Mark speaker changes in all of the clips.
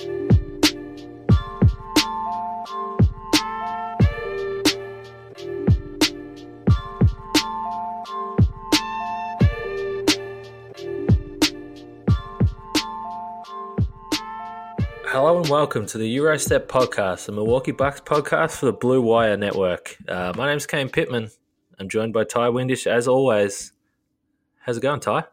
Speaker 1: Hello and welcome to the Eurostep podcast, the Milwaukee Bucks podcast for the Blue Wire Network. Uh, my name's Kane Pitman. I'm joined by Ty Windish as always. How's it going, Ty?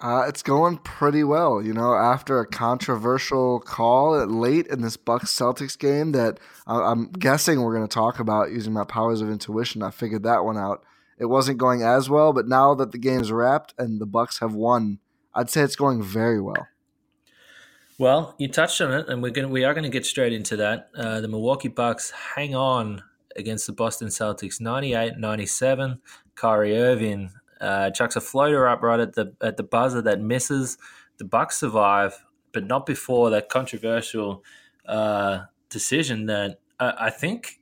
Speaker 2: Uh, it's going pretty well. You know, after a controversial call late in this Bucks Celtics game that I'm guessing we're going to talk about using my powers of intuition, I figured that one out. It wasn't going as well, but now that the game's wrapped and the Bucks have won, I'd say it's going very well.
Speaker 1: Well, you touched on it, and we're going we are going to get straight into that. Uh, the Milwaukee Bucks hang on against the Boston Celtics, 98-97. Kyrie Irving uh, chucks a floater up right at the at the buzzer that misses. The Bucks survive, but not before that controversial uh, decision that I think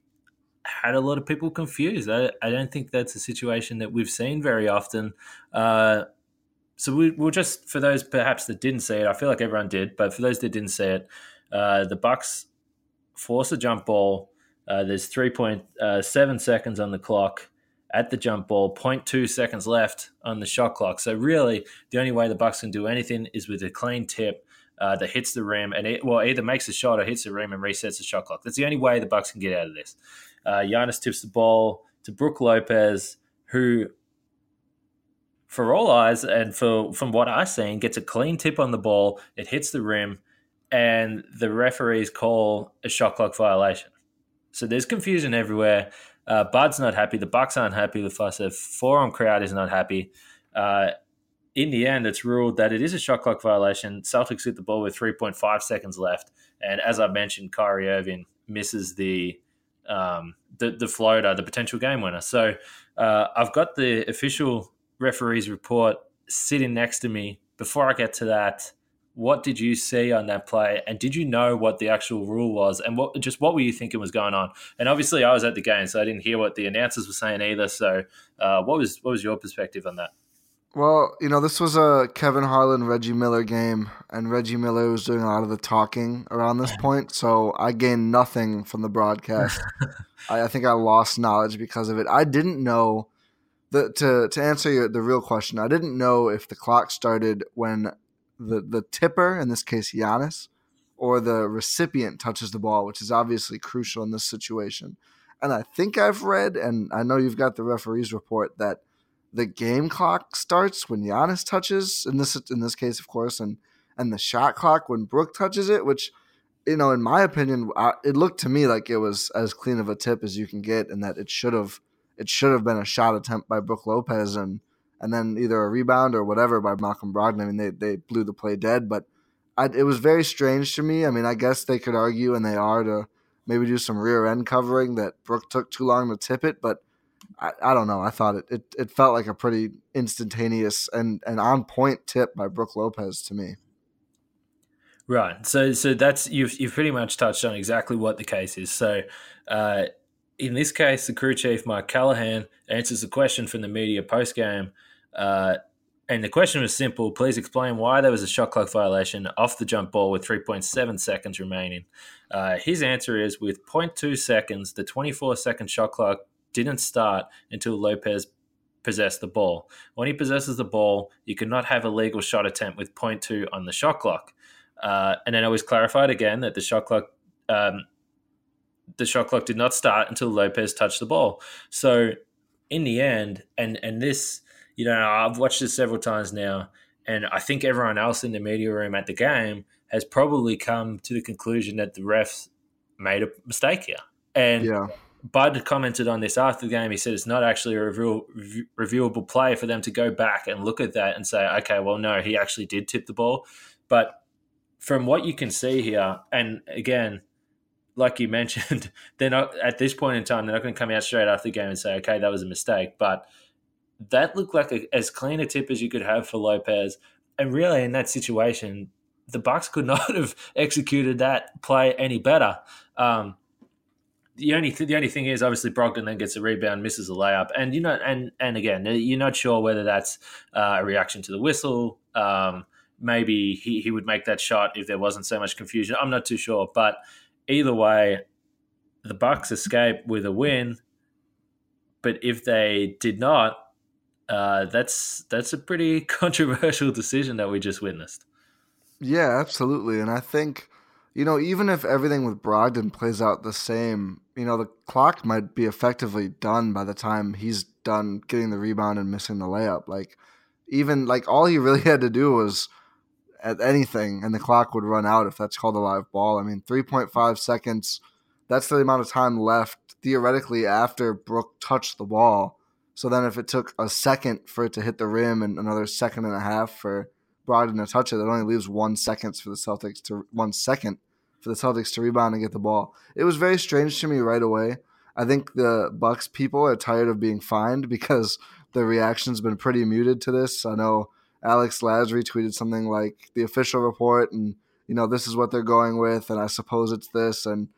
Speaker 1: had a lot of people confused. I, I, don't think that's a situation that we've seen very often. Uh, so we, will just for those perhaps that didn't see it, I feel like everyone did, but for those that didn't see it, uh, the Bucks force a jump ball. Uh, there's 3.7 uh, seconds on the clock at the jump ball, 0.2 seconds left on the shot clock. So really, the only way the Bucks can do anything is with a clean tip uh, that hits the rim and it well either makes a shot or hits the rim and resets the shot clock. That's the only way the Bucks can get out of this. Uh, Giannis tips the ball to Brook Lopez, who for all eyes and for from what I've seen, gets a clean tip on the ball. It hits the rim, and the referees call a shot clock violation. So there's confusion everywhere. Uh, Bud's not happy. The Bucks aren't happy. The Fiserv Forum crowd is not happy. Uh, in the end, it's ruled that it is a shot clock violation. Celtics hit the ball with 3.5 seconds left, and as I mentioned, Kyrie Irving misses the um, the, the floater, the potential game winner. So uh, I've got the official referee's report sitting next to me. Before I get to that, what did you see on that play, and did you know what the actual rule was, and what just what were you thinking was going on? And obviously, I was at the game, so I didn't hear what the announcers were saying either. So, uh, what was what was your perspective on that?
Speaker 2: Well, you know, this was a Kevin Harlan Reggie Miller game, and Reggie Miller was doing a lot of the talking around this point. So I gained nothing from the broadcast. I, I think I lost knowledge because of it. I didn't know the, to to answer your, the real question, I didn't know if the clock started when the the tipper, in this case Giannis, or the recipient touches the ball, which is obviously crucial in this situation. And I think I've read, and I know you've got the referee's report that the game clock starts when Giannis touches. In this in this case, of course, and and the shot clock when Brook touches it, which you know, in my opinion, it looked to me like it was as clean of a tip as you can get, and that it should have it should have been a shot attempt by Brook Lopez and and then either a rebound or whatever by Malcolm Brogdon. I mean, they they blew the play dead, but I, it was very strange to me. I mean, I guess they could argue, and they are to maybe do some rear end covering that Brook took too long to tip it, but I, I don't know. I thought it, it it felt like a pretty instantaneous and, and on point tip by Brook Lopez to me.
Speaker 1: Right. So so that's you've you've pretty much touched on exactly what the case is. So uh, in this case, the crew chief Mike Callahan answers a question from the media post game. Uh, and the question was simple. Please explain why there was a shot clock violation off the jump ball with 3.7 seconds remaining. Uh, his answer is with 0.2 seconds, the 24 second shot clock didn't start until Lopez possessed the ball. When he possesses the ball, you cannot have a legal shot attempt with 0.2 on the shot clock. Uh, and then it was clarified again that the shot clock. Um, the shot clock did not start until Lopez touched the ball. So, in the end, and and this you know, I've watched this several times now, and I think everyone else in the media room at the game has probably come to the conclusion that the refs made a mistake here. And yeah. Bud commented on this after the game. He said it's not actually a review, reviewable play for them to go back and look at that and say, okay, well, no, he actually did tip the ball. But from what you can see here, and again, like you mentioned, they're not at this point in time, they're not going to come out straight after the game and say, okay, that was a mistake. But that looked like a, as clean a tip as you could have for Lopez. And really, in that situation, the Bucks could not have executed that play any better. Um, the only th- the only thing is, obviously, Brogdon then gets a rebound, misses a layup, and you know, and and again, you're not sure whether that's uh, a reaction to the whistle. Um, maybe he, he would make that shot if there wasn't so much confusion. I'm not too sure, but either way, the Bucks escape with a win. But if they did not, uh, that's that's a pretty controversial decision that we just witnessed.
Speaker 2: Yeah, absolutely, and I think you know even if everything with Brogdon plays out the same, you know the clock might be effectively done by the time he's done getting the rebound and missing the layup. Like even like all he really had to do was at anything, and the clock would run out if that's called a live ball. I mean, three point five seconds. That's the amount of time left theoretically after Brook touched the ball so then, if it took a second for it to hit the rim and another second and a half for Brogdon to touch it, it only leaves one seconds for the Celtics to one second for the Celtics to rebound and get the ball. It was very strange to me right away. I think the Bucks people are tired of being fined because the reaction's been pretty muted to this. I know Alex Lasry tweeted something like the official report, and you know this is what they're going with, and I suppose it's this, and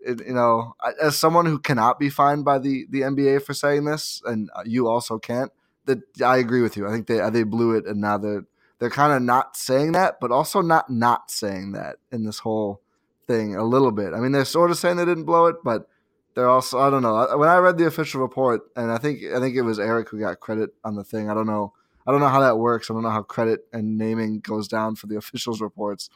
Speaker 2: it, you know, as someone who cannot be fined by the the NBA for saying this, and uh, you also can't. That I agree with you. I think they they blew it, and now they're they're kind of not saying that, but also not not saying that in this whole thing a little bit. I mean, they're sort of saying they didn't blow it, but they're also I don't know. When I read the official report, and I think I think it was Eric who got credit on the thing. I don't know. I don't know how that works. I don't know how credit and naming goes down for the officials' reports,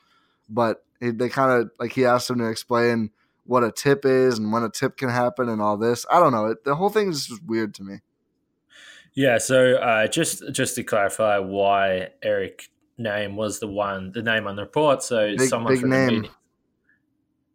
Speaker 2: but they kind of like he asked him to explain what a tip is and when a tip can happen and all this. I don't know. It, the whole thing is just weird to me.
Speaker 1: Yeah. So uh, just just to clarify, why Eric name was the one, the name on the report. So
Speaker 2: big,
Speaker 1: someone
Speaker 2: big
Speaker 1: from
Speaker 2: name.
Speaker 1: the media,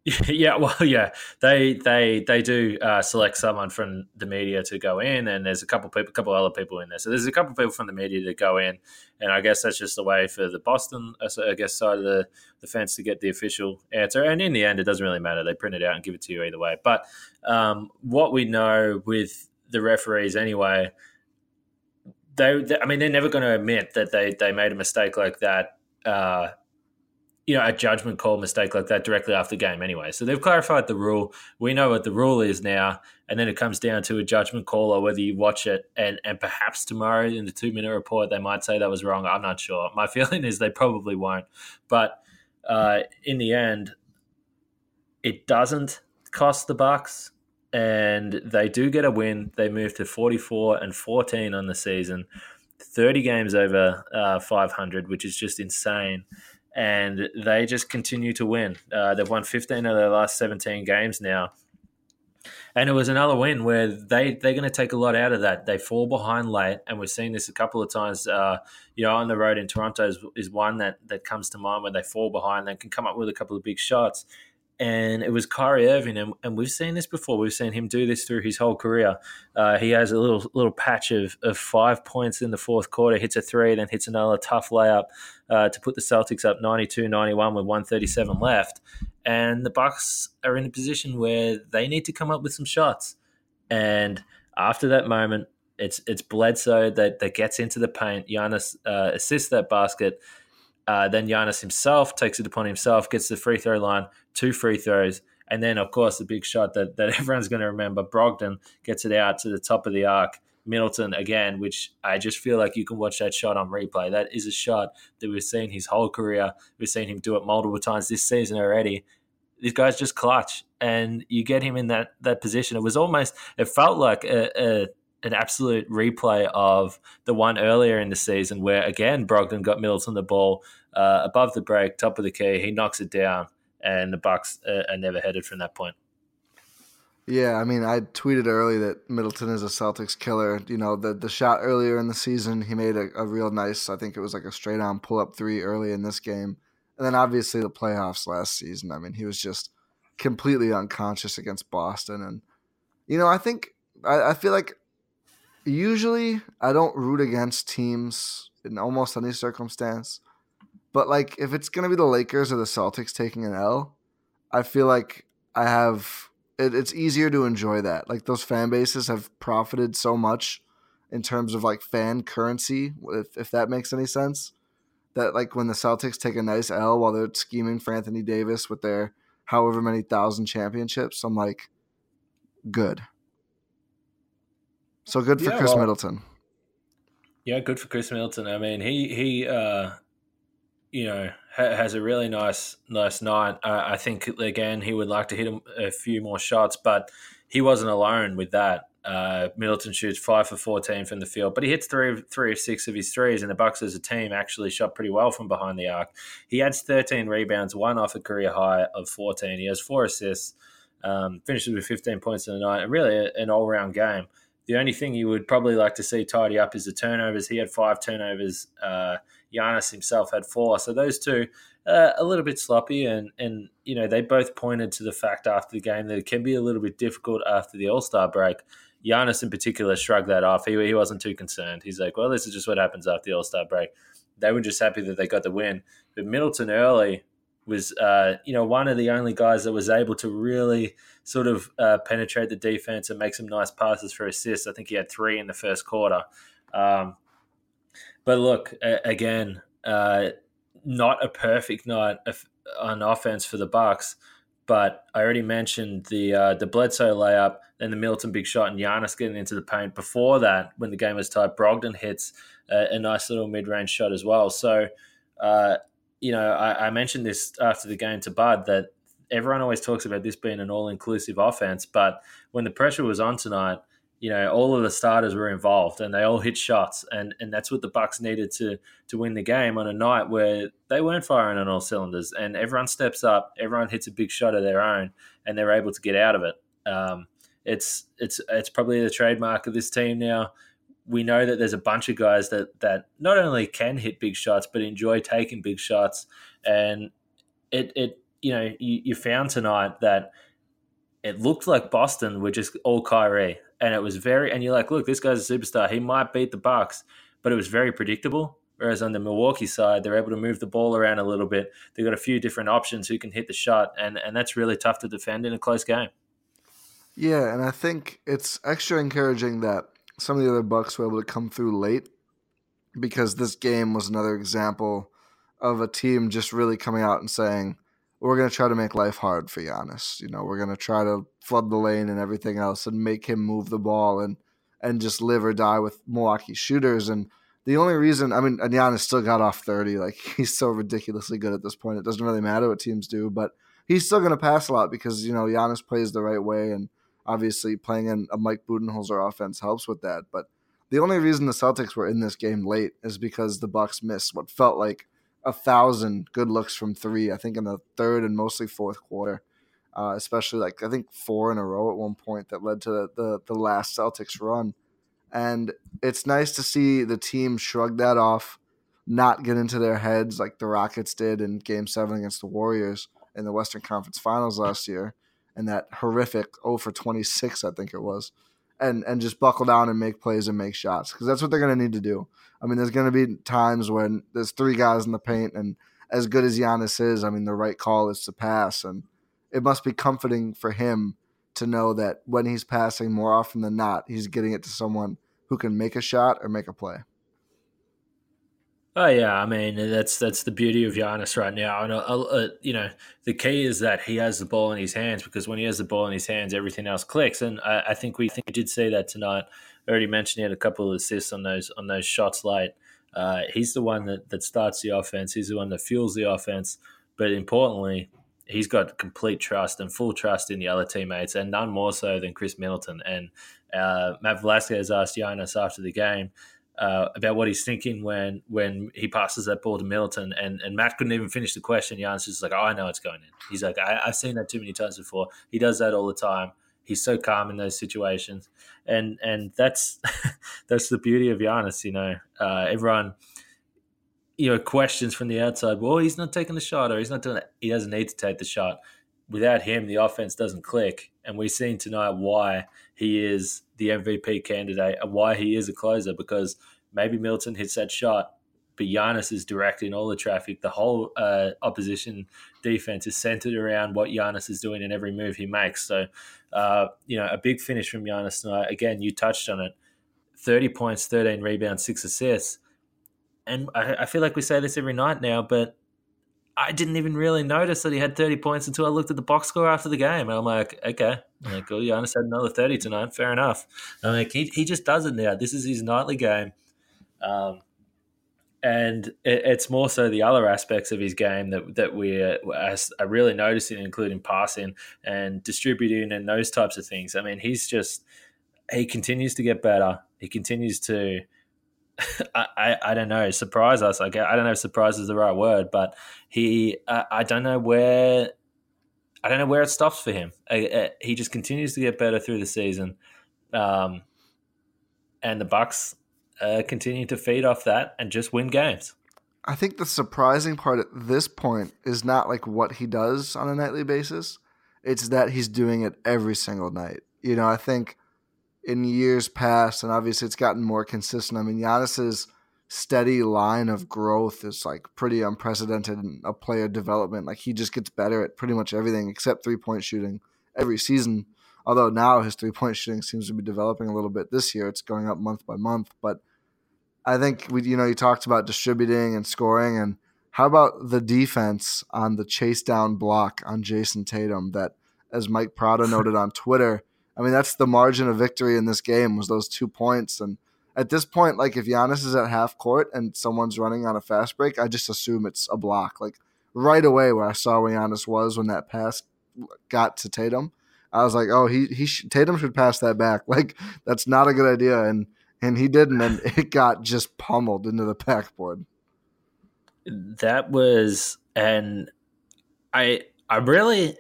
Speaker 1: yeah, well, yeah, they they they do uh, select someone from the media to go in, and there's a couple people, a couple other people in there. So there's a couple people from the media to go in, and I guess that's just the way for the Boston, uh, I guess, side of the, the fence to get the official answer. And in the end, it doesn't really matter; they print it out and give it to you either way. But um, what we know with the referees, anyway, they, they I mean, they're never going to admit that they they made a mistake like that. Uh, you know, a judgment call mistake like that directly after the game anyway. So they've clarified the rule. We know what the rule is now. And then it comes down to a judgment call or whether you watch it. And, and perhaps tomorrow in the two minute report, they might say that was wrong. I'm not sure. My feeling is they probably won't. But uh, in the end, it doesn't cost the Bucks. And they do get a win. They move to 44 and 14 on the season, 30 games over uh, 500, which is just insane and they just continue to win. Uh, they've won 15 of their last 17 games now. And it was another win where they, they're going to take a lot out of that. They fall behind late, and we've seen this a couple of times. Uh, you know, on the road in Toronto is, is one that, that comes to mind where they fall behind. They can come up with a couple of big shots. and it was Kyrie Irving, and, and we've seen this before. We've seen him do this through his whole career. Uh, he has a little little patch of, of five points in the fourth quarter, hits a three, then hits another tough layup uh, to put the Celtics up 92-91 with 137 left. And the Bucks are in a position where they need to come up with some shots. And after that moment, it's it's Bledsoe that, that gets into the paint. Giannis uh, assists that basket. Uh, then Giannis himself takes it upon himself, gets the free throw line, two free throws, and then of course the big shot that, that everyone's going to remember. Brogdon gets it out to the top of the arc. Middleton again, which I just feel like you can watch that shot on replay. That is a shot that we've seen his whole career. We've seen him do it multiple times this season already. This guy's just clutch, and you get him in that that position. It was almost, it felt like a, a an absolute replay of the one earlier in the season where again Brogdon got Middleton the ball uh, above the break, top of the key. He knocks it down, and the Bucks uh, are never headed from that point.
Speaker 2: Yeah, I mean, I tweeted early that Middleton is a Celtics killer. You know, the the shot earlier in the season, he made a, a real nice. I think it was like a straight on pull up three early in this game, and then obviously the playoffs last season. I mean, he was just completely unconscious against Boston, and you know, I think I, I feel like usually I don't root against teams in almost any circumstance. But like if it's gonna be the Lakers or the Celtics taking an L, I feel like I have it, it's easier to enjoy that. Like those fan bases have profited so much in terms of like fan currency, if if that makes any sense. That like when the Celtics take a nice L while they're scheming for Anthony Davis with their however many thousand championships, I'm like, good. So good for yeah, Khris well, Middleton.
Speaker 1: Yeah, good for Khris Middleton. I mean, he he uh, you know has a really nice nice night. I think again he would like to hit a few more shots, but he wasn't alone with that. Uh, Middleton shoots five for fourteen from the field, but he hits three three of six of his threes, and the Bucks as a team actually shot pretty well from behind the arc. He adds thirteen rebounds, one off a career high of fourteen. He has four assists, um, finishes with fifteen points in the night, really an all round game. The only thing you would probably like to see tidy up is the turnovers. He had five turnovers. Uh, Giannis himself had four. So those two, uh, a little bit sloppy, and and you know they both pointed to the fact after the game that it can be a little bit difficult after the All Star break. Giannis in particular shrugged that off. He, he wasn't too concerned. He's like, well, this is just what happens after the All Star break. They were just happy that they got the win. But Middleton early was, uh, you know, one of the only guys that was able to really sort of uh, penetrate the defense and make some nice passes for assists. I think he had three in the first quarter. Um, but look, again, uh, not a perfect night on offense for the Bucks. But I already mentioned the uh, the Bledsoe layup, then the Middleton big shot, and Giannis getting into the paint. Before that, when the game was tied, Brogdon hits a, a nice little mid range shot as well. So, uh, you know, I, I, mentioned this after the game to Bud that everyone always talks about this being an all inclusive offense, but when the pressure was on tonight, you know, all of the starters were involved and they all hit shots, and and that's what the Bucks needed to to win the game on a night where they weren't firing on all cylinders, and everyone steps up, everyone hits a big shot of their own, and they're able to get out of it. Um, it's it's it's probably the trademark of this team now. We know that there's a bunch of guys that that not only can hit big shots but enjoy taking big shots, and it it you know, you, you found tonight that it looked like Boston were just all Kyrie, and it was very. And you're like, look, this guy's a superstar. He might beat the Bucks, but it was very predictable. Whereas on the Milwaukee side, they're able to move the ball around a little bit. They've got a few different options who can hit the shot, and and that's really tough to defend in a close game.
Speaker 2: Yeah, and I think it's extra encouraging that some of the other Bucks were able to come through late because this game was another example of a team just really coming out and saying, we're going to try to make life hard for Giannis. You know, we're going to try to flood the lane and everything else and make him move the ball and and just live or die with Milwaukee shooters. And the only reason, I mean, Giannis still got off 30. Like, he's so ridiculously good at this point. It doesn't really matter what teams do, but he's still going to pass a lot because, you know, Giannis plays the right way. And obviously, playing in a Mike Budenholzer offense helps with that. But the only reason the Celtics were in this game late is because the Bucks missed what felt like a thousand good looks from three. I think in the third and mostly fourth quarter, uh, especially like I think four in a row at one point that led to the, the, the last Celtics run. And it's nice to see the team shrug that off, not get into their heads like the Rockets did in Game Seven against the Warriors, in the Western Conference Finals last year, and that horrific 0 for 26, I think it was, and and just buckle down and make plays and make shots because that's what they're going to need to do. I mean, there's going to be times when there's three guys in the paint, and as good as Giannis is, I mean, the right call is to pass, and it must be comforting for him to know that when he's passing more often than not, he's getting it to someone who can make a shot or make a play.
Speaker 1: Oh yeah, I mean that's that's the beauty of Giannis right now, and uh, uh, you know the key is that he has the ball in his hands because when he has the ball in his hands, everything else clicks. And I, I think we think we did see that tonight. Already mentioned he had a couple of assists on those on those shots late. Uh, he's the one that that starts the offense. He's the one that fuels the offense. But importantly, he's got complete trust and full trust in the other teammates, and none more so than Khris Middleton. And uh, Matt Velazquez asked Giannis after the game uh, about what he's thinking when when he passes that ball to Middleton, and, and Matt couldn't even finish the question. Giannis is like, "Oh, I know it's going in." He's like, I, "I've seen that too many times before." He does that all the time. He's so calm in those situations, and and that's that's the beauty of Giannis. You know, uh, everyone you know questions from the outside. Well, he's not taking the shot, or he's not doing it. He doesn't need to take the shot. Without him, the offense doesn't click, and we've seen tonight why he is the MVP candidate and why he is a closer. Because maybe Middleton hits that shot, but Giannis is directing all the traffic. The whole uh, opposition defense is centered around what Giannis is doing in every move he makes. So, uh, you know, a big finish from Giannis tonight. Again, you touched on it: thirty points, thirteen rebounds, six assists and I, I feel like we say this every night now, but I didn't even really notice that he had 30 points until I looked at the box score after the game. And I'm like, okay. I'm like, Giannis had another 30 tonight. Fair enough. I'm like, he, he just does it now. This is his nightly game. Um, and it, it's more so the other aspects of his game that, that we are, really noticing, including passing and distributing and those types of things. I mean, he's just, he continues to get better. He continues to I, I, I don't know, surprise us. Like, I don't know if surprise is the right word, but he, uh, I don't know where, I don't know where it stops for him. I, I, he just continues to get better through the season. Um, and the Bucks uh, continue to feed off that and just win games.
Speaker 2: I think the surprising part at this point is not like what he does on a nightly basis. It's that he's doing it every single night. You know, I think in years past, and obviously it's gotten more consistent. I mean, Giannis's steady line of growth is like pretty unprecedented in a player development. Like he just gets better at pretty much everything except three point shooting every season. Although now his three point shooting seems to be developing a little bit this year. It's going up month by month. But I think we you know, you talked about distributing and scoring and how about the defense on the chase down block on Jayson Tatum that as Mike Prada noted on Twitter I mean, that's the margin of victory in this game was those two points. And at this point, like if Giannis is at half court and someone's running on a fast break, I just assume it's a block. Like right away, where I saw where Giannis was when that pass got to Tatum, I was like, oh, he he sh- Tatum should pass that back. Like that's not a good idea, and and he didn't, and it got just pummeled into the backboard.
Speaker 1: That was, and I I really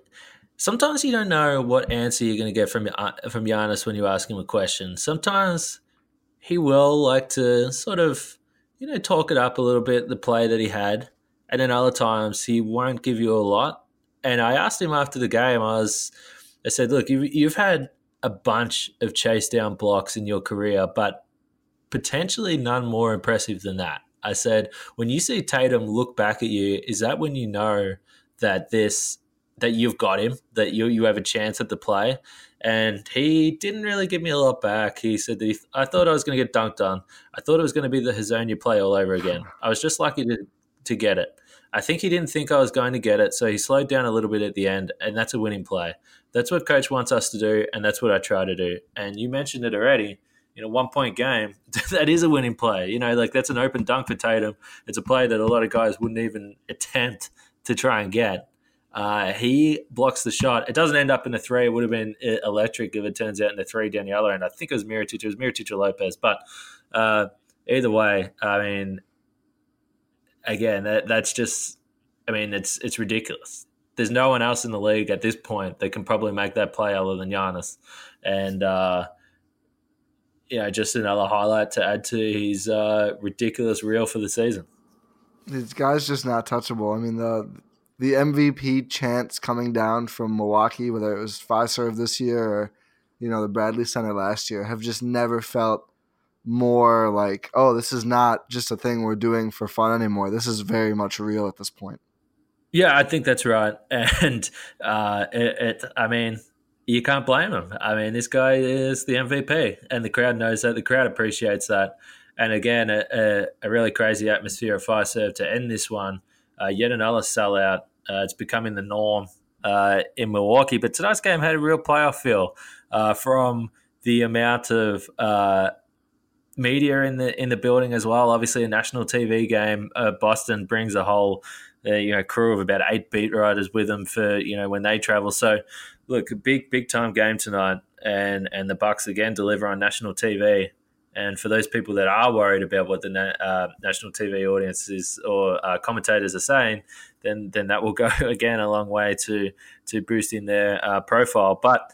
Speaker 1: sometimes you don't know what answer you're going to get from uh, from Giannis when you ask him a question. Sometimes he will like to sort of, you know, talk it up a little bit, the play that he had, and then other times he won't give you a lot. And I asked him after the game, I was, I said, look, you've, you've had a bunch of chase down blocks in your career, but potentially none more impressive than that. I said, when you see Tatum look back at you, is that when you know that this that you've got him, that you you have a chance at the play. And he didn't really give me a lot back. He said that he, I thought I was going to get dunked on. I thought it was going to be the Hezonja play all over again. I was just lucky to, to get it. I think he didn't think I was going to get it, so he slowed down a little bit at the end, and that's a winning play. That's what coach wants us to do, and that's what I try to do. And you mentioned it already. In a one point game, that is a winning play. You know, like that's an open dunk for Tatum. It's a play that a lot of guys wouldn't even attempt to try and get. Uh, he blocks the shot. It doesn't end up in the three. It would have been uh, electric if it turns out in the three down the other end. I think it was Mirotic. It was Mirotic or Lopez. But uh, either way, I mean, again, that, that's just, I mean, it's it's ridiculous. There's no one else in the league at this point that can probably make that play other than Giannis. And, uh, just another highlight to add to his uh, ridiculous reel for the season.
Speaker 2: This guy's just not touchable. I mean, the the MVP chance coming down from Milwaukee, whether it was Fiserv this year or you know the Bradley Center last year, have just never felt more like, oh, this is not just a thing we're doing for fun anymore. This is very much real at this point.
Speaker 1: Yeah, I think that's right, and uh, it, it, I mean, you can't blame him. I mean, this guy is the MVP, and the crowd knows that. The crowd appreciates that, and again, a, a, a really crazy atmosphere of Fiserv to end this one. Uh, yet another sellout. Uh, it's becoming the norm uh, in Milwaukee, but tonight's game had a real playoff feel uh, from the amount of uh, media in the in the building as well. Obviously, a national TV game. Uh, Boston brings a whole uh, you know crew of about eight beat riders with them for you know when they travel. So, look, a big big time game tonight, and and the Bucks again deliver on national TV. And for those people that are worried about what the na- uh, national TV audiences or uh, commentators are saying, then then that will go again a long way to to boosting their uh, profile. But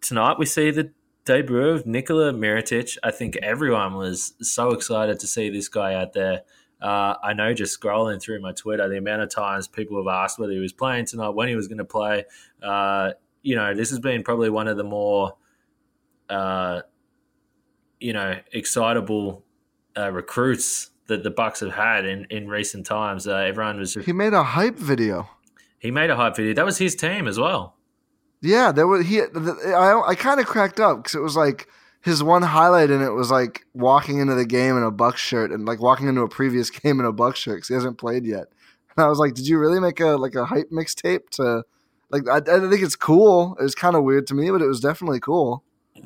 Speaker 1: tonight we see the debut of Nikola Mirotic. I think everyone was so excited to see this guy out there. Uh, I know just scrolling through my Twitter, the amount of times people have asked whether he was playing tonight, when he was going to play. Uh, you know, this has been probably one of the more, uh, you know, excitable uh, recruits that the Bucks have had in, in recent times. Uh, everyone was.
Speaker 2: He made a hype video.
Speaker 1: He made a hype video. That was his team as well.
Speaker 2: Yeah, there was he. I I kind of cracked up because it was like his one highlight in it was like walking into the game in a Buck shirt and like walking into a previous game in a Buck shirt because he hasn't played yet. And I was like, did you really make a like a hype mixtape to like? I, I think it's cool. It was kind of weird to me, but it was definitely cool.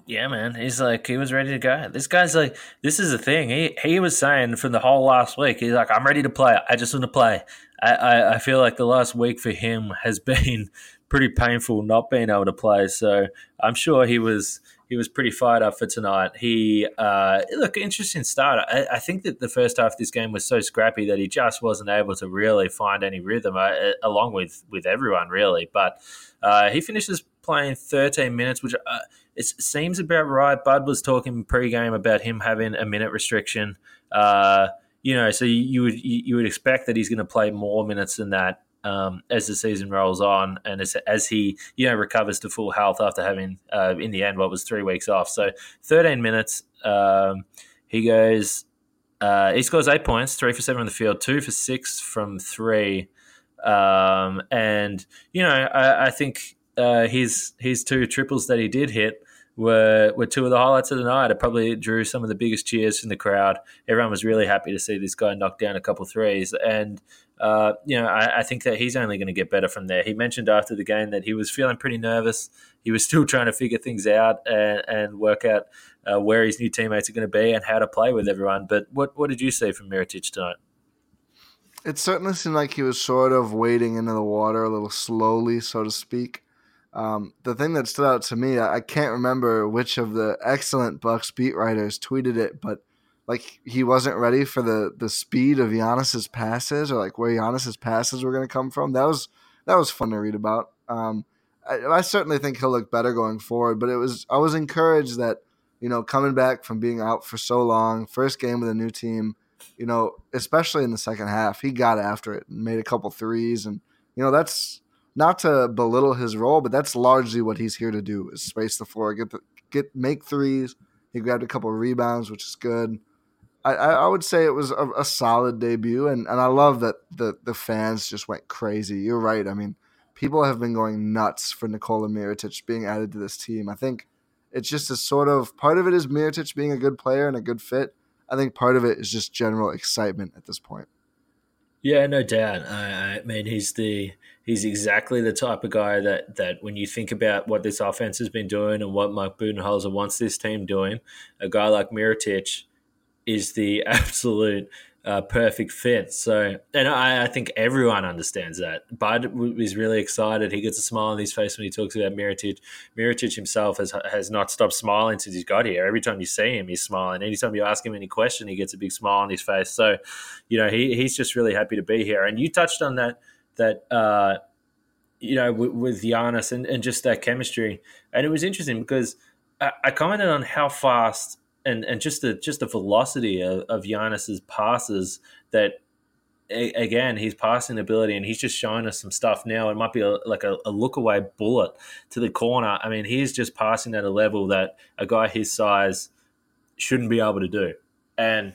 Speaker 1: Yeah, man. He's like he was ready to go. This guy's like this is the thing. He he was saying from the whole last week. He's like, I'm ready to play. I just want to play. I, I, I feel like the last week for him has been pretty painful not being able to play. So I'm sure he was he was pretty fired up for tonight. He uh, look interesting start. I, I, think that the first half of this game was so scrappy that he just wasn't able to really find any rhythm, uh, along with with everyone really. But uh, he finishes playing 13 minutes, which uh, it seems about right. Bud was talking pre-game about him having a minute restriction. Uh, you know, so you would you would expect that he's going to play more minutes than that um, as the season rolls on and as, as he you know recovers to full health after having uh, in the end what was three weeks off. So 13 minutes. Um, he goes. Uh, he scores eight points, three for seven on the field, two for six from three, um, and you know I, I think uh, his his two triples that he did hit were were two of the highlights of the night. It probably drew some of the biggest cheers from the crowd. Everyone was really happy to see this guy knock down a couple threes, and uh, you know I, I, think that he's only going to get better from there. He mentioned after the game that he was feeling pretty nervous. He was still trying to figure things out and, and work out uh, where his new teammates are going to be and how to play with everyone. But what what did you see from Mirotic tonight?
Speaker 2: It certainly seemed like he was sort of wading into the water a little slowly, so to speak. Um, the thing that stood out to me, I, I, can't remember which of the excellent Bucks beat writers tweeted it, but like he wasn't ready for the the speed of Giannis's passes or like where Giannis's passes were going to come from. That was that was fun to read about. Um, I, I, certainly think he'll look better going forward, but it was I was encouraged that you know coming back from being out for so long, first game with a new team, you know, especially in the second half, he got after it and made a couple threes, and you know that's not to belittle his role, but that's largely what he's here to do: is space the floor, get the, get make threes. He grabbed a couple rebounds, which is good. I, I would say it was a, a, solid debut, and, and I love that the the fans just went crazy. You're right. I mean, people have been going nuts for Nikola Mirotic being added to this team. I think it's just a sort of part of it is Mirotic being a good player and a good fit. I think part of it is just general excitement at this point.
Speaker 1: Yeah, no doubt. I, I mean, he's the he's exactly the type of guy that that when you think about what this offense has been doing and what Mike Budenholzer wants this team doing, a guy like Mirotic is the absolute uh, perfect fit. So, and I, I, think everyone understands that. Bud is really excited. He gets a smile on his face when he talks about Mirotic. Mirotic himself has has not stopped smiling since he's got here. Every time you see him, he's smiling. Anytime you ask him any question, he gets a big smile on his face. So, you know, he, he's just really happy to be here. And you touched on that that uh, you know with, with Giannis and, and just that chemistry. And it was interesting because I, I commented on how fast and and just the just the velocity of, of Giannis's passes that a, again, his passing ability, and he's just showing us some stuff now. It might be a, like a, a look away bullet to the corner. I mean, he's just passing at a level that a guy his size shouldn't be able to do. And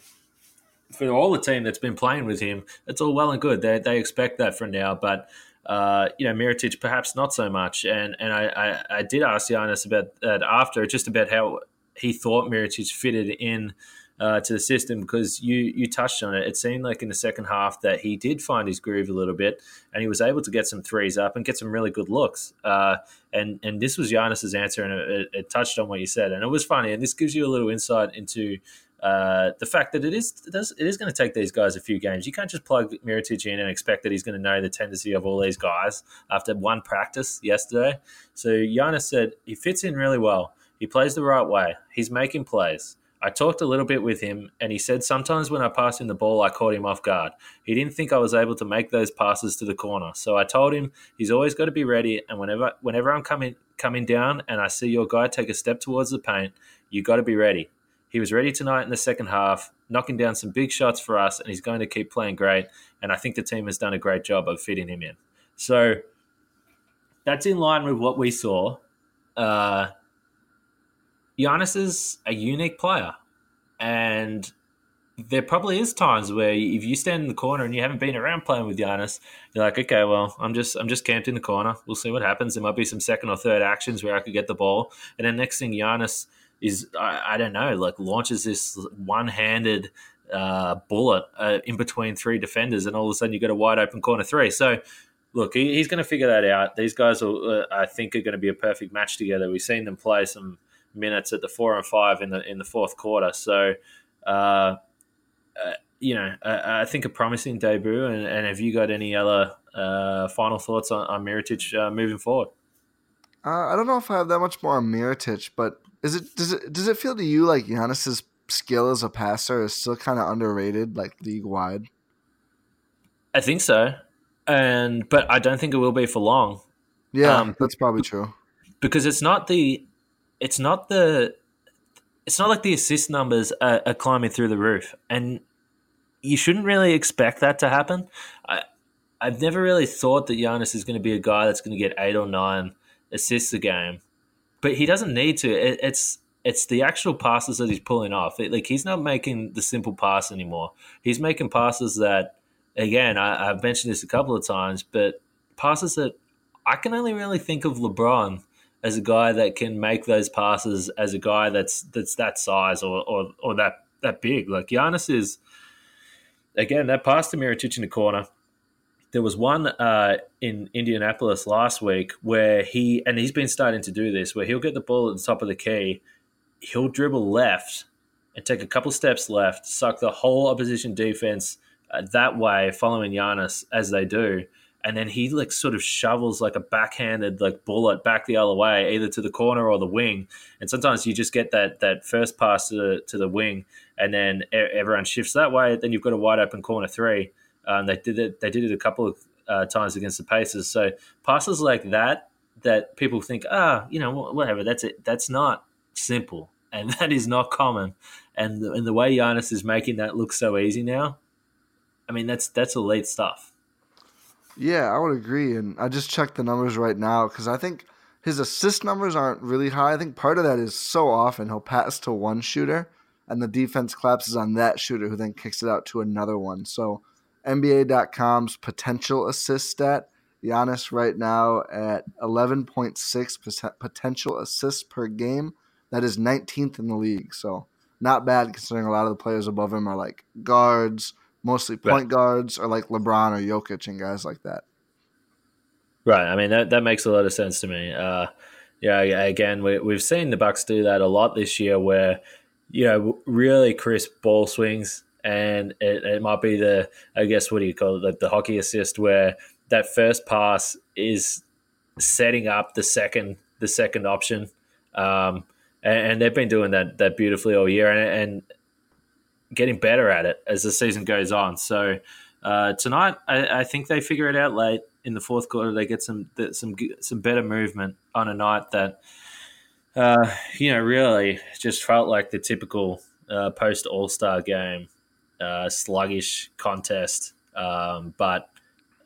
Speaker 1: for all the team that's been playing with him, it's all well and good. They, they expect that from now, but uh, you know, Mirotic perhaps not so much. And and I, I, I did ask Giannis about that after, just about how he thought Mirotic fitted in uh, to the system because you you touched on it. It seemed like in the second half that he did find his groove a little bit, and he was able to get some threes up and get some really good looks. Uh, and and this was Giannis's answer, and it, it, touched on what you said, and it was funny. And this gives you a little insight into. Uh, the fact that it is it is, going to take these guys a few games. You can't just plug Mirotic in and expect that he's going to know the tendency of all these guys after one practice yesterday. So Giannis said he fits in really well. He plays the right way. He's making plays. I talked a little bit with him, and he said sometimes when I passed him the ball, I caught him off guard. He didn't think I was able to make those passes to the corner, so I told him he's always got to be ready. And whenever whenever I'm coming coming down and I see your guy take a step towards the paint, you got to be ready. He was ready tonight in the second half, knocking down some big shots for us, and he's going to keep playing great. And I think the team has done a great job of fitting him in. So that's in line with what we saw. Uh, Giannis is a unique player, and there probably is times where if you stand in the corner and you haven't been around playing with Giannis, you're like, okay, well, I'm just I'm just camped in the corner. We'll see what happens. There might be some second or third actions where I could get the ball, and then next thing Giannis is I, I don't know, like launches this one handed uh, bullet uh, in between three defenders, and all of a sudden you get a wide open corner three. So. Look, he, he's going to figure that out. These guys, will, uh, I think, are going to be a perfect match together. We've seen them play some minutes at the four and five in the in the fourth quarter. So, uh, uh, you know, I, I, think a promising debut. And, and have you got any other uh, final thoughts on, on Mirotic uh, moving forward?
Speaker 2: Uh, I don't know if I have that much more on Mirotic, but is it does it does it feel to you like Giannis's skill as a passer is still kind of underrated, like league wide?
Speaker 1: I think so, and but I don't think it will be for long.
Speaker 2: Yeah, um, that's probably true.
Speaker 1: Because it's not the it's not the it's not like the assist numbers are, are, climbing through the roof, and you shouldn't really expect that to happen. I I've never really thought that Giannis is going to be a guy that's going to get eight or nine assists a game, but he doesn't need to. It, it's it's the actual passes that he's pulling off. It, like he's not making the simple pass anymore. He's making passes that, again, I, I've mentioned this a couple of times, but passes that I can only really think of LeBron as a guy that can make those passes as a guy that's that's that size or or, or that that big. Like Giannis is again that pass to Mirotic in the corner. There was one uh, in Indianapolis last week where he and he's been starting to do this where he'll get the ball at the top of the key, he'll dribble left and take a couple steps left, suck the whole opposition defense uh, that way, following Giannis as they do and then he like sort of shovels like a backhanded like bullet back the other way, either to the corner or the wing. And sometimes you just get that that first pass to the to the wing, and then everyone shifts that way. Then you've got a wide open corner three. Um, they did it. They did it a couple of uh, times against the Pacers. So passes like that that people think, ah, you know, whatever. That's it. That's not simple, and that is not common. And the, and the way Giannis is making that look so easy now, I mean, that's that's elite stuff.
Speaker 2: Yeah, I would agree. And I just checked the numbers right now because I think his assist numbers aren't really high. I think part of that is so often he'll pass to one shooter and the defense collapses on that shooter who then kicks it out to another one. So NBA.com's potential assist stat, Giannis right now at 11.6% potential assists per game. That is 19th in the league. So not bad considering a lot of the players above him are like guards, mostly point right. guards or like LeBron or Jokic and guys like that.
Speaker 1: Right. I mean that that makes a lot of sense to me. Uh, yeah. Again, we, we've seen the Bucks do that a lot this year, where you know really crisp ball swings, and it, it might be the I guess what do you call it the, the hockey assist, where that first pass is setting up the second the second option. Um, and, and, they've been doing that that beautifully all year. And, and getting better at it as the season goes on. So uh, tonight, I, I, think they figure it out late in the fourth quarter. They get some some some better movement on a night that uh, you know really just felt like the typical uh, post All Star game uh, sluggish contest. Um, but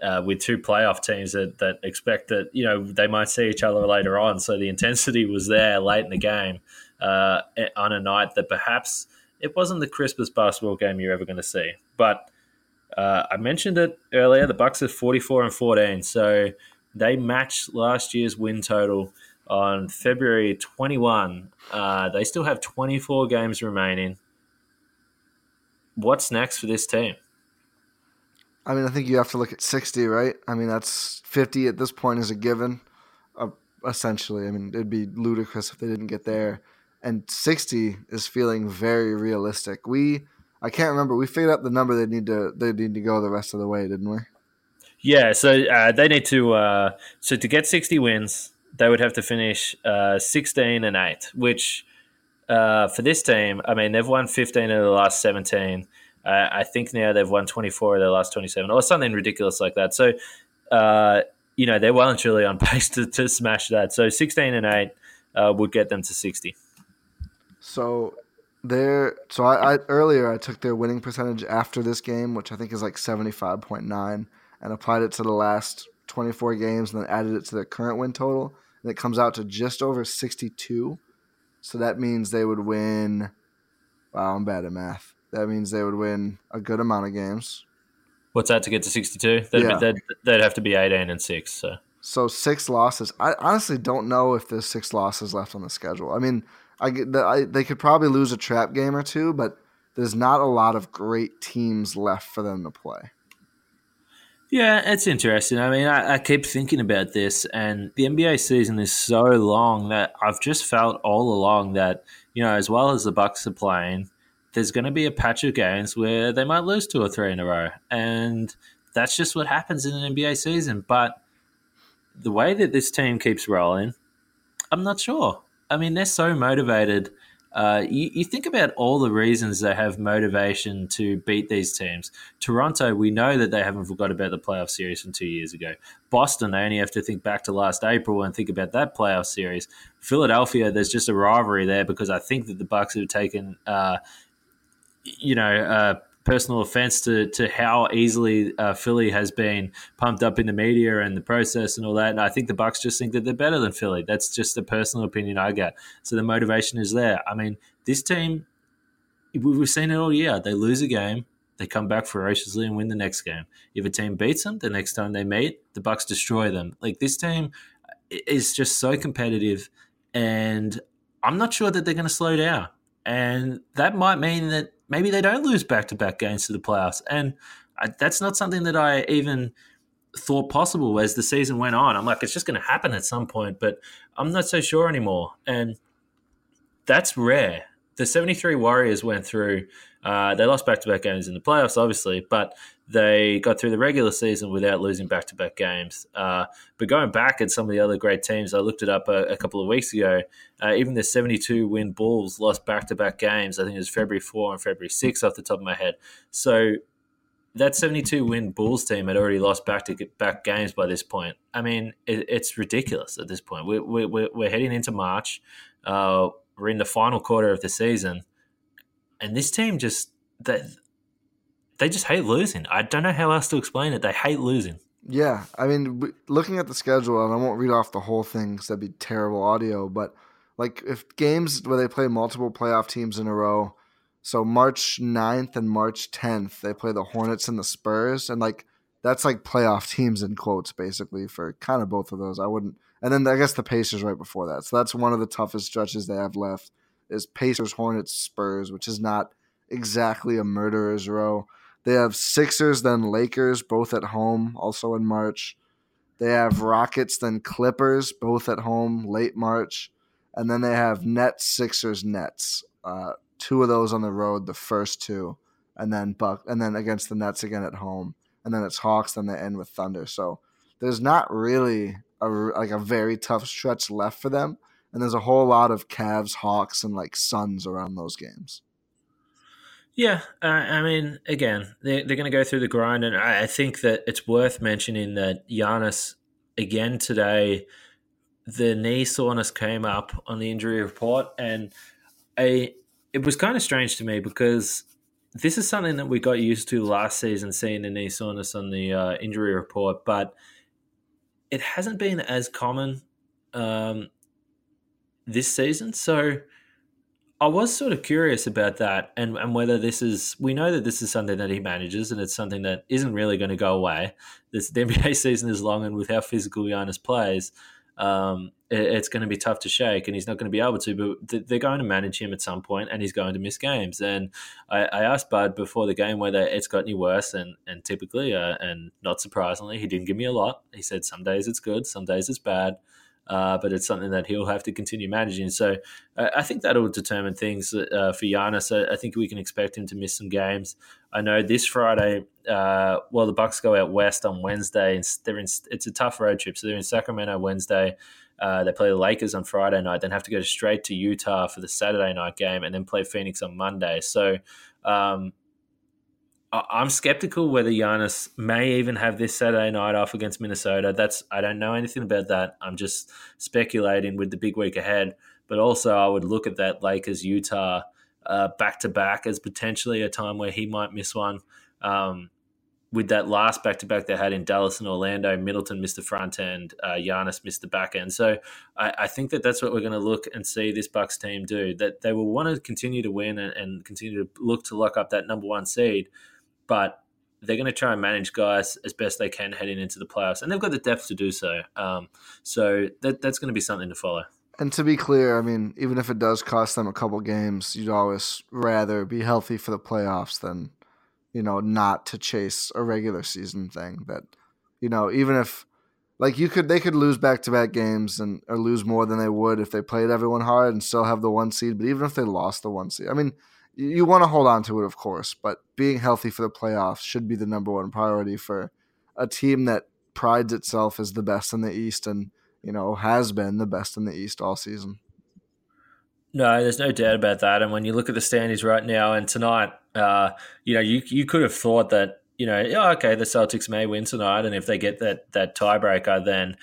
Speaker 1: uh, with two playoff teams that, that expect that you know they might see each other later on, so the intensity was there late in the game uh, on a night that perhaps it wasn't the crispest basketball game you're ever going to see. But uh, I mentioned it earlier. The Bucks are 44 and 14, so they matched last year's win total on February 21. Uh, they still have 24 games remaining. What's next for this team?
Speaker 2: I mean, I think you have to look at 60, right? I mean, that's 50 at this point is a given, uh, essentially. I mean, it'd be ludicrous if they didn't get there. And 60 is feeling very realistic. We, I can't remember, we figured out the number they need to they need to go the rest of the way, didn't we?
Speaker 1: Yeah, so uh, they need to uh, so to get 60 wins, they would have to finish uh, 16 and 8, which uh, for this team, I mean, they've won 15 of the last 17. Uh, I think now they've won 24 of their last 27 or something ridiculous like that. So, uh, you know, they're well and truly on pace to, to smash that. So 16 and 8 uh, would get them to 60.
Speaker 2: So there, so I, I, earlier I took their winning percentage after this game, which I think is like 75.9 and applied it to the last 24 games and then added it to their current win total and it comes out to just over 62 so that means they would win wow i'm bad at math that means they would win a good amount of games.
Speaker 1: What's that to get to 62? They'd, yeah. they'd, have to be 18 and 6. So.
Speaker 2: so six losses. I honestly don't know if there's six losses left on the schedule. I mean, I, I they could probably lose a trap game or two, but there's not a lot of great teams left for them to play.
Speaker 1: Yeah, it's interesting. I mean, I, I, keep thinking about this, and the NBA season is so long that I've just felt all along that you know, as well as the Bucks are playing, there's going to be a patch of games where they might lose two or three in a row. And that's just what happens in an NBA season. But the way that this team keeps rolling, I'm not sure. I mean, they're so motivated. Uh, you, you, think about all the reasons they have motivation to beat these teams. Toronto, we know that they haven't forgot about the playoff series from two years ago. Boston, they only have to think back to last April and think about that playoff series. Philadelphia, there's just a rivalry there because I think that the Bucks have taken uh, you know, uh, personal offense to, to how easily uh, Philly has been pumped up in the media and the process and all that. And I think the Bucks just think that they're better than Philly. That's just a personal opinion I get. So the motivation is there. I mean, this team, we've seen it all year. They lose a game, they come back ferociously and win the next game. If a team beats them, the next time they meet, the Bucks destroy them. Like this team is just so competitive, and I'm not sure that they're going to slow down. And that might mean that maybe they don't lose back to back games to the playoffs. And I, that's not something that I even thought possible as the season went on. I'm like, it's just going to happen at some point, but I'm not so sure anymore. And that's rare. The 73 Warriors went through, uh, they lost back to back games in the playoffs, obviously, but they got through the regular season without losing back to back games. Uh, but going back at some of the other great teams, I looked it up a, a couple of weeks ago. Uh, even the 72 win Bulls lost back to back games. I think it was February 4 and February 6 off the top of my head. So that 72 win Bulls team had already lost back to back games by this point. I mean, it, it's ridiculous at this point. We're, we're, we're heading into March. Uh, we're in the final quarter of the season. And this team just. That, they just hate losing. I don't know how else to explain it. They hate losing.
Speaker 2: Yeah, I mean, looking at the schedule, and I won't read off the whole thing because that'd be terrible audio. But like, if games where they play multiple playoff teams in a row, so March 9th and March 10th, they play the Hornets and the Spurs, and like that's like playoff teams in quotes, basically for kind of both of those. I wouldn't, and then I guess the Pacers right before that. So that's one of the toughest stretches they have left is Pacers, Hornets, Spurs, which is not exactly a murderer's row. They have Sixers, then Lakers, both at home, also in March. They have Rockets, then Clippers, both at home, late March. And then they have Nets, Sixers, Nets. Uh, two of those on the road, the first two, and then Buck, and then against the Nets again at home, and then it's Hawks. Then they end with Thunder. So there's not really a like a very tough stretch left for them, and there's a whole lot of Cavs, Hawks, and like Suns around those games.
Speaker 1: Yeah, uh, I mean, again, they're, they're going to go through the grind, and I, I think that it's worth mentioning that Giannis again today, the knee soreness came up on the injury report, and I it was kind of strange to me because this is something that we got used to last season, seeing the knee soreness on the uh, injury report, but it hasn't been as common um, this season. So I was sort of curious about that and, and whether this is, we know that this is something that he manages and it's something that isn't really going to go away. This, the NBA season is long, and with how physical Giannis plays, um, it, it's going to be tough to shake, and he's not going to be able to. But they're going to manage him at some point, and he's going to miss games. And I, I asked Bud before the game whether it's got any worse, and and typically, uh, and not surprisingly, he didn't give me a lot. He said some days it's good, some days it's bad. Uh, but it's something that he'll have to continue managing. So uh, I think that'll determine things uh, for Giannis. I, I, think we can expect him to miss some games. I know this Friday, uh, well, the Bucks go out west on Wednesday. And they're in, it's a tough road trip, so they're in Sacramento Wednesday. Uh, they play the Lakers on Friday night, then have to go straight to Utah for the Saturday night game, and then play Phoenix on Monday. So um, I'm skeptical whether Giannis may even have this Saturday night off against Minnesota. That's I don't know anything about that. I'm just speculating with the big week ahead. But also, I would look at that Lakers Utah back to back as potentially a time where he might miss one. Um, with that last back to back they had in Dallas and Orlando, Middleton missed the front end, uh, Giannis missed the back end. So I, I think that that's what we're going to look and see this Bucks team do. That they will want to continue to win and, and continue to look to lock up that number one seed but they're going to try and manage guys as best they can heading into the playoffs, and they've got the depth to do so. Um, so that, that's going to be something to follow.
Speaker 2: And to be clear, I mean, even if it does cost them a couple games, you'd always rather be healthy for the playoffs than, you know, not to chase a regular season thing. That, you know, even if, like, you could, they could lose back to back games and or lose more than they would if they played everyone hard and still have the one seed. But even if they lost the one seed, I mean, you want to hold on to it, of course, but being healthy for the playoffs should be the number one priority for a team that prides itself as the best in the East and you know has been the best in the East all season.
Speaker 1: No, there's no doubt about that. And when you look at the standings right now and tonight, uh, you know, you you could have thought that you know, yeah, okay, the Celtics may win tonight, and if they get that that tiebreaker, then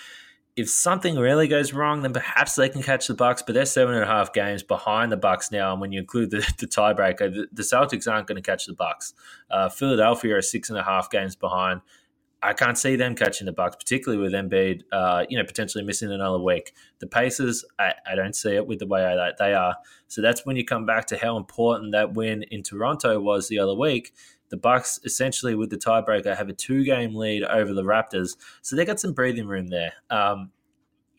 Speaker 1: if something really goes wrong, then perhaps they can catch the Bucks. But they're seven and a half games behind the Bucks now, and when you include the, the tiebreaker, the, the, Celtics aren't going to catch the Bucks. Uh, Philadelphia are six and a half games behind. I can't see them catching the Bucks, particularly with Embiid, uh, you know, potentially missing another week. The Pacers, I, I don't see it with the way they are. So that's when you come back to how important that win in Toronto was the other week the Bucks essentially with the tiebreaker have a two-game lead over the Raptors, so they got some breathing room there. Um,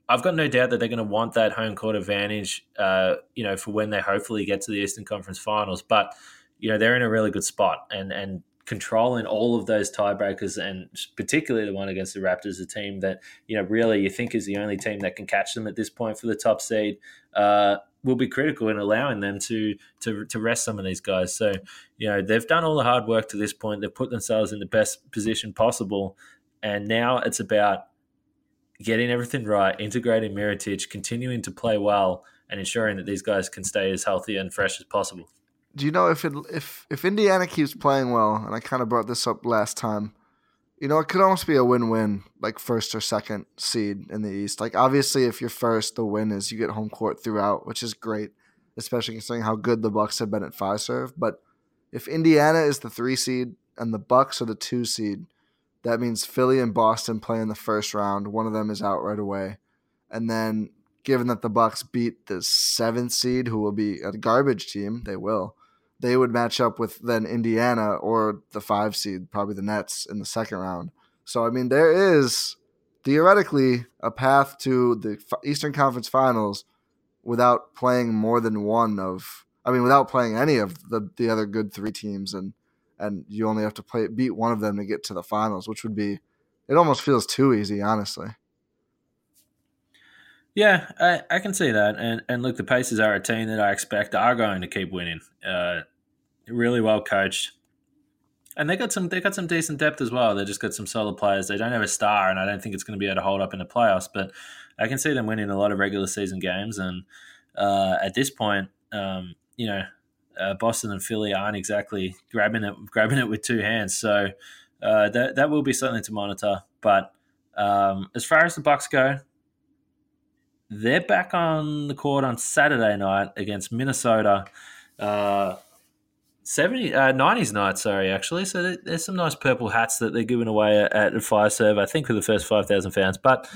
Speaker 1: I've got no doubt that they're going to want that home court advantage, uh, you know, for when they hopefully get to the Eastern Conference Finals. But you know, they're in a really good spot, and and controlling all of those tiebreakers, and particularly the one against the Raptors, a team that you know really you think is the only team that can catch them at this point for the top seed. Uh, will be critical in allowing them to to to rest some of these guys. So you know they've done all the hard work to this point. They've put themselves in the best position possible, and now it's about getting everything right, integrating Mirotic, continuing to play well, and ensuring that these guys can stay as healthy and fresh as possible.
Speaker 2: Do you know if it if if Indiana keeps playing well, and I kind of brought this up last time, you know, it could almost be a win-win, like first or second seed in the East. Like obviously, if you're first, the win is you get home court throughout, which is great, especially considering how good the Bucks have been at Fiserv. But if Indiana is the three seed and the Bucks are the two seed, that means Philly and Boston play in the first round. One of them is out right away, and then given that the Bucks beat the seventh seed, who will be a garbage team, they will they would match up with then Indiana or the five seed, probably the Nets in the second round. So I mean, there is theoretically a path to the Eastern Conference Finals without playing more than one of. I mean, without playing any of the the other good three teams, and and you only have to play beat one of them to get to the finals, which would be. It almost feels too easy, honestly.
Speaker 1: Yeah, I, I can see that, and and look, the Pacers are a team that I expect are going to keep winning. Uh, really well coached, and they got some they got some decent depth as well. They just got some solid players. They don't have a star, and I don't think it's going to be able to hold up in the playoffs. But I can see them winning a lot of regular season games, and uh, at this point, um, you know, uh, Boston and Philly aren't exactly grabbing it grabbing it with two hands. So uh, that that will be something to monitor. But um, as far as the Bucks go, they're back on the court on Saturday night against Minnesota. Uh, 70, uh, 90s night, sorry, actually. So there's some nice purple hats that they're giving away at, at Fiserv, I think, for the first 5,000 fans. But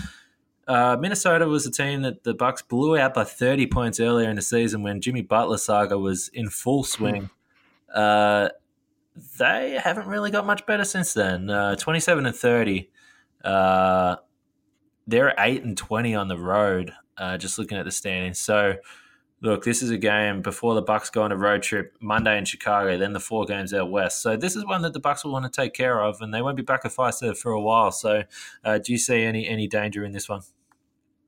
Speaker 1: uh, Minnesota was a team that the Bucks blew out by 30 points earlier in the season when Jimmy Butler saga was in full swing. Uh, they haven't really got much better since then. Uh, 27 and 30. Uh, they're 8 and 20 on the road, uh, just looking at the standings. So look, this is a game before the Bucks go on a road trip Monday in Chicago, then the four games out west. So this is one that the Bucks will want to take care of, and they won't be back at Fiserv for a while. So, uh, do you see any any danger in this one?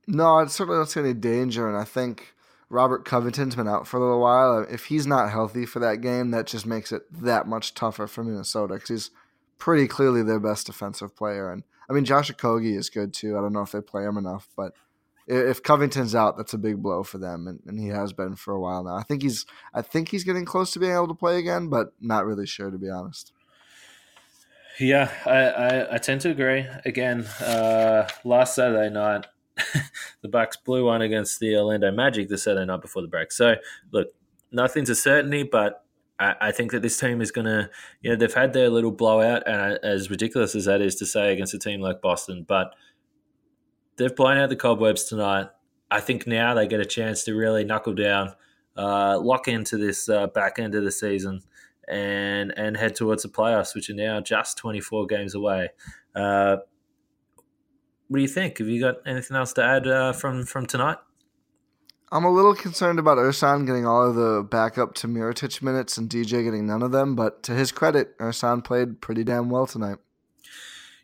Speaker 2: No, I certainly don't see any danger, and I think Robert Covington's been out for a little while. If he's not healthy for that game, that just makes it that much tougher for Minnesota because he's pretty clearly their best defensive player. And I mean, Josh Okogie is good too. I don't know if they play him enough, but if Covington's out, that's a big blow for them, and, and, he has been for a while now. I think he's I think he's getting close to being able to play again, but not really sure to be honest.
Speaker 1: Yeah, I, I, I tend to agree. Again, uh, last Saturday night, the Bucks blew one against the Orlando Magic the Saturday night before the break. So look, nothing's a certainty, but I, I think that this team is going to, you know, they've had their little blowout, and as ridiculous as that is to say against a team like Boston, but they've blown out the cobwebs tonight. I think now they get a chance to really knuckle down, uh, lock into this uh, back end of the season, and and head towards the playoffs, which are now just 24 games away. Uh, what do you think? Have you got anything else to add uh, from from tonight?
Speaker 2: I'm a little concerned about Ersan getting all of the backup to Mirotic minutes and DJ getting none of them, but to his credit, Ersan played pretty damn well tonight.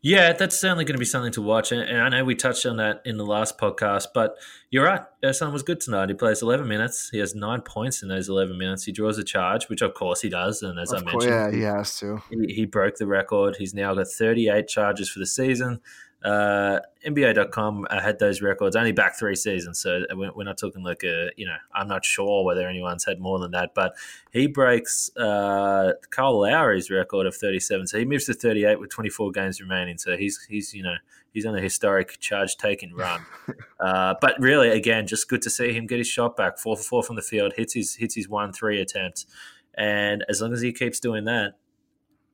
Speaker 1: Yeah, that's certainly going to be something to watch. And, I know we touched on that in the last podcast, but you're right. Uh, Ersan was good tonight. He plays 11 minutes. He has nine points in those 11 minutes. He draws a charge, which of course he does. And as of I mentioned,
Speaker 2: yeah, he has to.
Speaker 1: He, he broke the record. He's now got 38 charges for the season. Uh, NBA.com had those records only back three seasons, so we're not talking like a you know I'm not sure whether anyone's had more than that, but he breaks uh, Kyle Lowry's record of 37, so he moves to 38 with 24 games remaining. So he's he's you know he's on a historic charge taking run. uh, but really, again, just good to see him get his shot back, four for four from the field, hits his hits his one three attempt, and as long as he keeps doing that,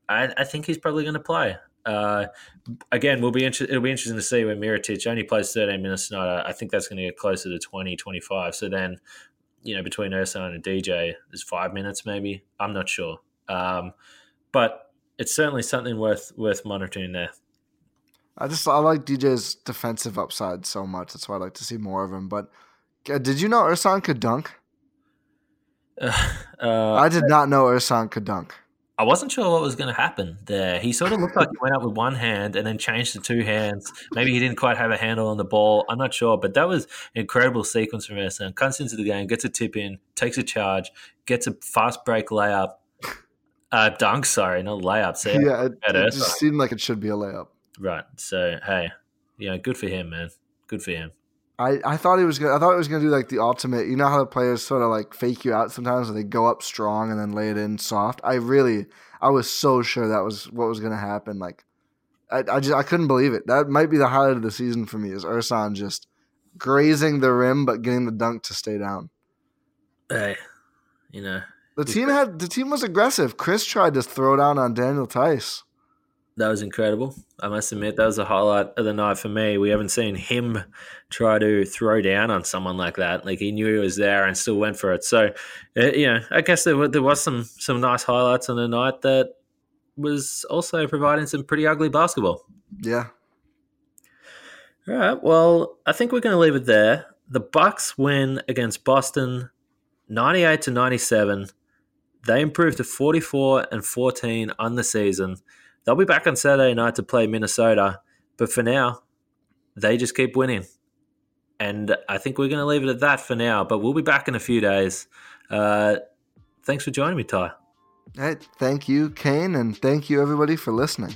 Speaker 1: I, I think he's probably going to play. Uh, again, we'll be inter- it'll be interesting to see when Mirotic only plays 13 minutes tonight. I think that's going to get closer to 20, 25. So then, you know, between Ersan and DJ, there's five minutes maybe. I'm not sure. Um, but it's certainly something worth worth monitoring there.
Speaker 2: I just I like DJ's defensive upside so much. That's why I like to see more of him. But uh, did you know Ersan could dunk? Uh, I did not know Ersan could dunk.
Speaker 1: I wasn't sure what was going to happen there. He sort of looked like he went up with one hand and then changed to two hands. Maybe he didn't quite have a handle on the ball. I'm not sure, but that was an incredible sequence from Ersan. Comes into the game, gets a tip in, takes a charge, gets a fast break layup, uh, dunk. Sorry, not layup.
Speaker 2: So yeah, it, it just seemed like it should be a layup.
Speaker 1: Right. So hey, yeah, good for him, man. Good for him.
Speaker 2: I, I thought he was gonna I thought it was gonna do like the ultimate you know how the players sort of like fake you out sometimes where they go up strong and then lay it in soft. I really I was so sure that was what was gonna happen. Like I, I just I couldn't believe it. That might be the highlight of the season for me is Ersan just grazing the rim but getting the dunk to stay down.
Speaker 1: Hey, you know.
Speaker 2: The team had the team was aggressive. Khris tried to throw down on Daniel Theis
Speaker 1: that was incredible. I must admit that was a highlight of the night for me. We haven't seen him try to throw down on someone like that. Like he knew he was there and still went for it. So, uh, you know, I guess there, there was some some nice highlights on the night that was also providing some pretty ugly basketball.
Speaker 2: Yeah.
Speaker 1: All right. Well, I think we're going to leave it there. The Bucks win against Boston, ninety-eight to ninety-seven. They improved to forty-four and fourteen on the season. They'll be back on Saturday night to play Minnesota, but for now, they just keep winning. And I think we're going to leave it at that for now, but we'll be back in a few days. Uh, thanks for joining me, Ty.
Speaker 2: Hey, thank you, Kane, and thank you, everybody, for listening.